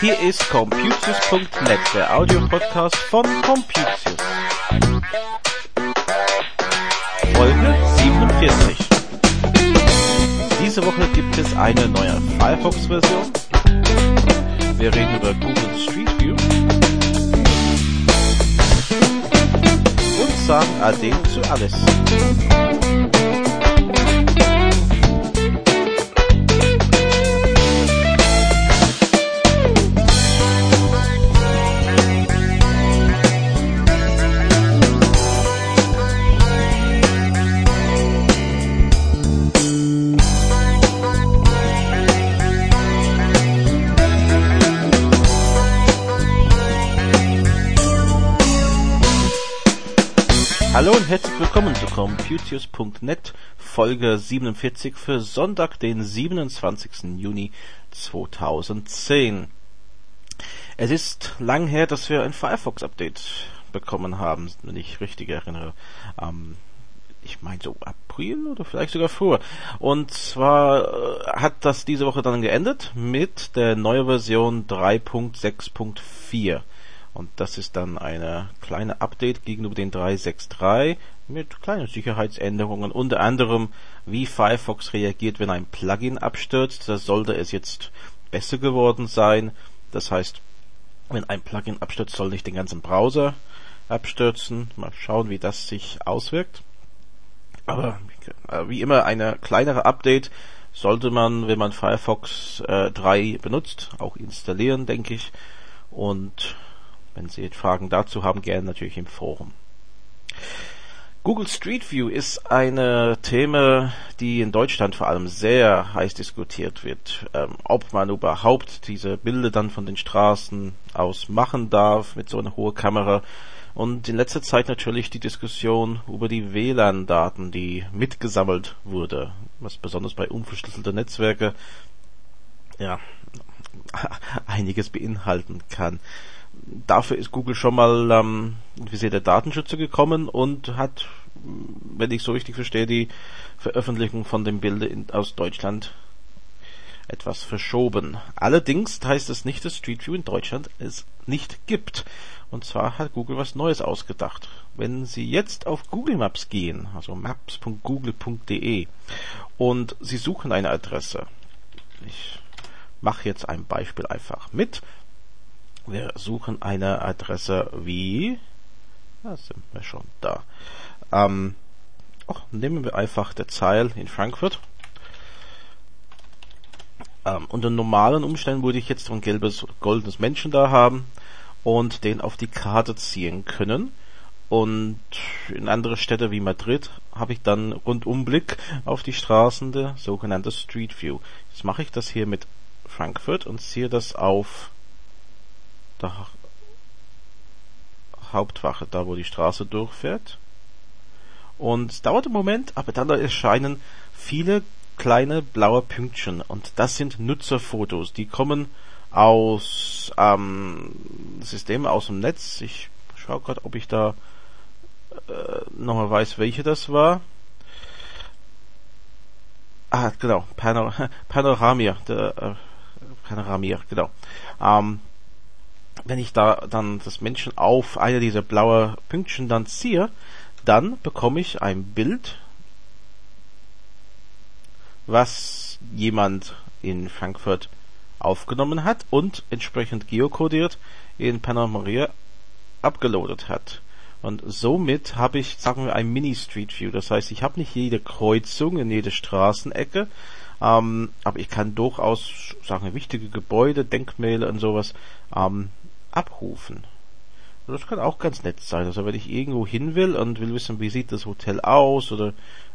Hier ist Computius.net, der Audiopodcast von Computius. Folge 47. Diese Woche gibt es eine neue Firefox-Version. Wir reden über Google Street View. Und sagen Ade zu Hallo und herzlich willkommen zu Computius.net Folge 47 für Sonntag, den 27. Juni 2010. Es ist lang her, dass wir ein Firefox-Update bekommen haben, wenn ich richtig erinnere. Ähm, ich meine so April oder vielleicht sogar früher. Und zwar äh, hat das diese Woche dann geendet mit der neuen Version 3.6.4. Und das ist dann eine kleine Update gegenüber den 3.6.3 mit kleinen Sicherheitsänderungen, unter anderem wie Firefox reagiert, wenn ein Plugin abstürzt. Da sollte es jetzt besser geworden sein. Das heißt, wenn ein Plugin abstürzt, soll nicht den ganzen Browser abstürzen. Mal schauen, wie das sich auswirkt. Aber äh, wie immer eine kleinere Update sollte man, wenn man Firefox äh, 3 benutzt, auch installieren, denke ich. Und wenn Sie Fragen dazu haben, gerne natürlich im Forum. Google Street View ist eine Thema, die in Deutschland vor allem sehr heiß diskutiert wird. Ähm, ob man überhaupt diese Bilder dann von den Straßen aus machen darf mit so einer hohen Kamera. Und in letzter Zeit natürlich die Diskussion über die WLAN-Daten, die mitgesammelt wurde, was besonders bei unverschlüsselten Netzwerken ja einiges beinhalten kann dafür ist Google schon mal ähm, wie sie der Datenschützer gekommen und hat, wenn ich so richtig verstehe, die Veröffentlichung von dem Bilde in, aus Deutschland etwas verschoben. Allerdings heißt es nicht, dass Street View in Deutschland es nicht gibt. Und zwar hat Google was Neues ausgedacht. Wenn Sie jetzt auf Google Maps gehen, also maps.google.de, und Sie suchen eine Adresse, ich mache jetzt ein Beispiel einfach mit, wir suchen eine Adresse wie, da sind wir schon da. Ähm, oh, nehmen wir einfach der Zeil in Frankfurt. Ähm, unter normalen Umständen würde ich jetzt ein gelbes, goldenes Menschen da haben und den auf die Karte ziehen können. Und in andere Städte wie Madrid habe ich dann Rundumblick auf die Straßen der sogenannte Street View. Jetzt mache ich das hier mit Frankfurt und ziehe das auf der Hauptwache, da wo die Straße durchfährt. Und es dauert einen Moment, aber dann erscheinen viele kleine blaue Pünktchen und das sind Nutzerfotos. Die kommen aus ähm, Systemen aus dem Netz. Ich schaue gerade, ob ich da äh, nochmal weiß, welche das war. Ah, genau, Panor Panoramir, der, äh, Panoramir, genau. Ähm, wenn ich da dann das Menschen auf eine dieser blauen Pünktchen dann ziehe, dann bekomme ich ein Bild, was jemand in Frankfurt aufgenommen hat und entsprechend geokodiert in Panamaria abgeloadet hat. Und somit habe ich, sagen wir, ein Mini-Street View. Das heißt, ich habe nicht jede Kreuzung in jede Straßenecke, ähm, aber ich kann durchaus, sagen wir, wichtige Gebäude, Denkmäler und sowas ähm, abrufen. Das kann auch ganz nett sein. Also wenn ich irgendwo hin will und will wissen, wie sieht das Hotel aus oder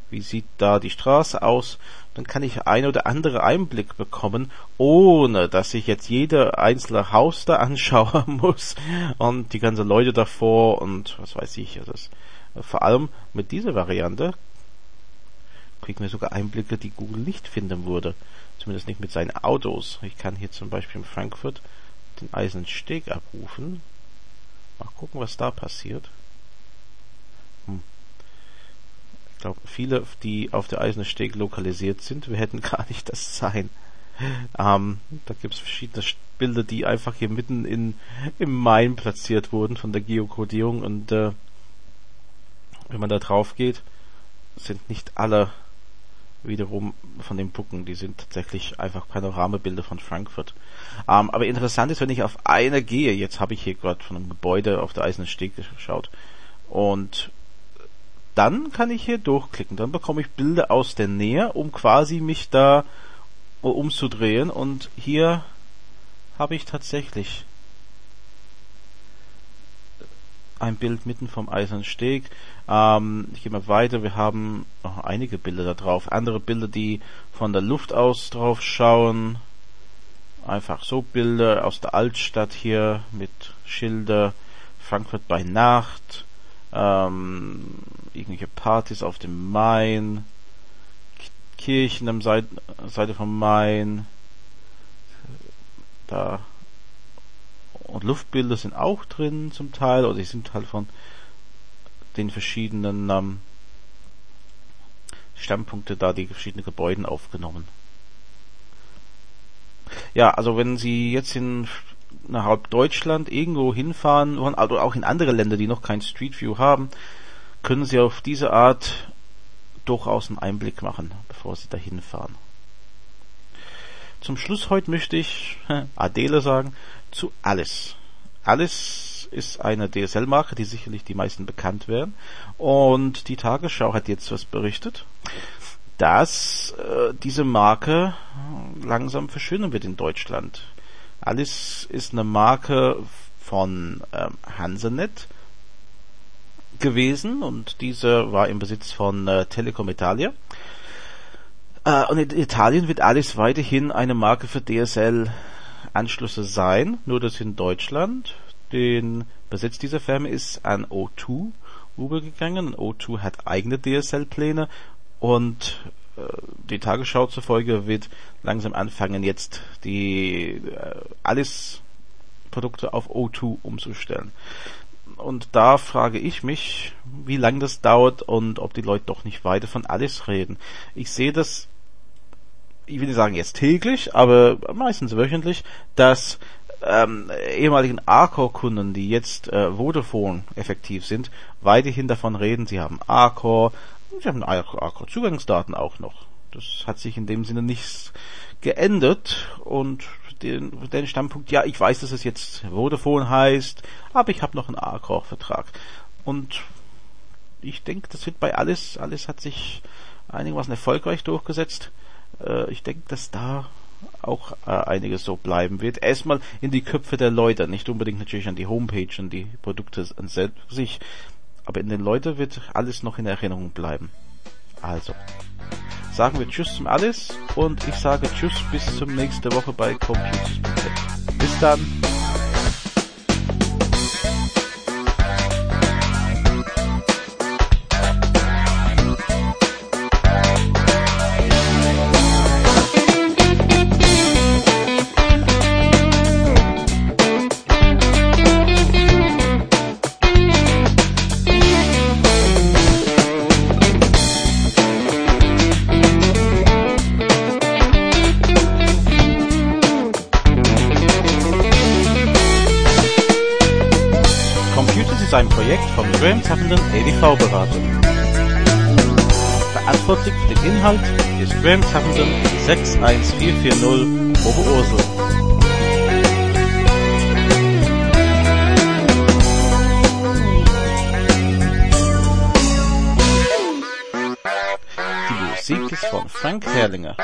wie sieht da die Straße aus, dann kann ich ein oder andere Einblick bekommen, ohne dass ich jetzt jeder einzelne Haus da anschauen muss und die ganzen Leute davor und was weiß ich. Also das, vor allem mit dieser Variante kriegen wir sogar Einblicke, die Google nicht finden würde. Zumindest nicht mit seinen Autos. Ich kann hier zum Beispiel in Frankfurt den Eisensteg abrufen. Mal gucken, was da passiert. hm, ich glaube, viele, die auf der Eisene Steg lokalisiert sind, wir hätten gar nicht das sein. Ähm, da gibt es verschiedene Bilder, die einfach hier mitten in, im Main platziert wurden von der Geokodierung und äh, wenn man da drauf geht, sind nicht alle wiederum von den Bucken, die sind tatsächlich einfach Panoramabilder von Frankfurt. Ähm, aber interessant ist, wenn ich auf eine gehe, jetzt habe ich hier gerade von einem Gebäude auf der Eisernen Steg geschaut und dann kann ich hier durchklicken, dann bekomme ich Bilder aus der Nähe, um quasi mich da umzudrehen und hier habe ich tatsächlich ein Bild mitten vom Eisernen Steg. Ähm, ich gehe mal weiter. Wir haben noch einige Bilder da drauf. Andere Bilder, die von der Luft aus drauf schauen. Einfach so Bilder aus der Altstadt hier mit Schilder. Frankfurt bei Nacht. Ähm, irgendwelche Partys auf dem Main. Kirchen am Seite, Seite vom Main. Da und Luftbilder sind auch drin zum Teil, oder die sind halt von den verschiedenen ähm, Standpunkte da, die verschiedenen Gebäuden aufgenommen. Ja, also wenn Sie jetzt in innerhalb Deutschland irgendwo hinfahren, also auch in andere Länder, die noch kein Street View haben, können Sie auf diese Art durchaus einen Einblick machen, bevor Sie dahin fahren. Zum Schluss heute möchte ich Adele sagen zu Alice. Alice ist eine DSL-Marke, die sicherlich die meisten bekannt werden. Und die Tagesschau hat jetzt was berichtet, dass äh, diese Marke langsam verschwinden wird in Deutschland. Alice ist eine Marke von ähm, Hansenet gewesen und diese war im Besitz von äh, Telecom Italia. Äh, und in Italien wird Alice weiterhin eine Marke für DSL-Anschlüsse sein, nur dass in Deutschland den Besitz dieser Firma ist an O2 übergegangen. O2 hat eigene DSL-Pläne und äh, die Tagesschau zufolge wird langsam anfangen, jetzt die äh, alles Produkte auf O2 umzustellen. Und da frage ich mich, wie lange das dauert und ob die Leute doch nicht weiter von alles reden. Ich sehe das ich will nicht sagen jetzt täglich, aber meistens wöchentlich, dass ähm, ehemaligen Arcor-Kunden, die jetzt äh, Vodafone effektiv sind, weiterhin davon reden, sie haben Arcor, sie haben Arcor-Zugangsdaten auch noch. Das hat sich in dem Sinne nichts geändert und den, den Standpunkt, ja, ich weiß, dass es jetzt Vodafone heißt, aber ich habe noch einen Arcor-Vertrag. Und ich denke, das wird bei alles, alles hat sich einigermaßen erfolgreich durchgesetzt äh, ich denke, dass da auch äh, einiges so bleiben wird. Erstmal in die Köpfe der Leute, nicht unbedingt natürlich an die Homepage und die Produkte an sich, aber in den Leuten wird alles noch in Erinnerung bleiben. Also, sagen wir Tschüss zum Alles und ich sage Tschüss bis zum nächsten Woche bei Computers. Bis dann! Graham Tappenden EDV-Beratung. Verantwortlich für den Inhalt ist Graham Tappenden 61440 Oberursel. Die Musik ist von Frank Herrlinger.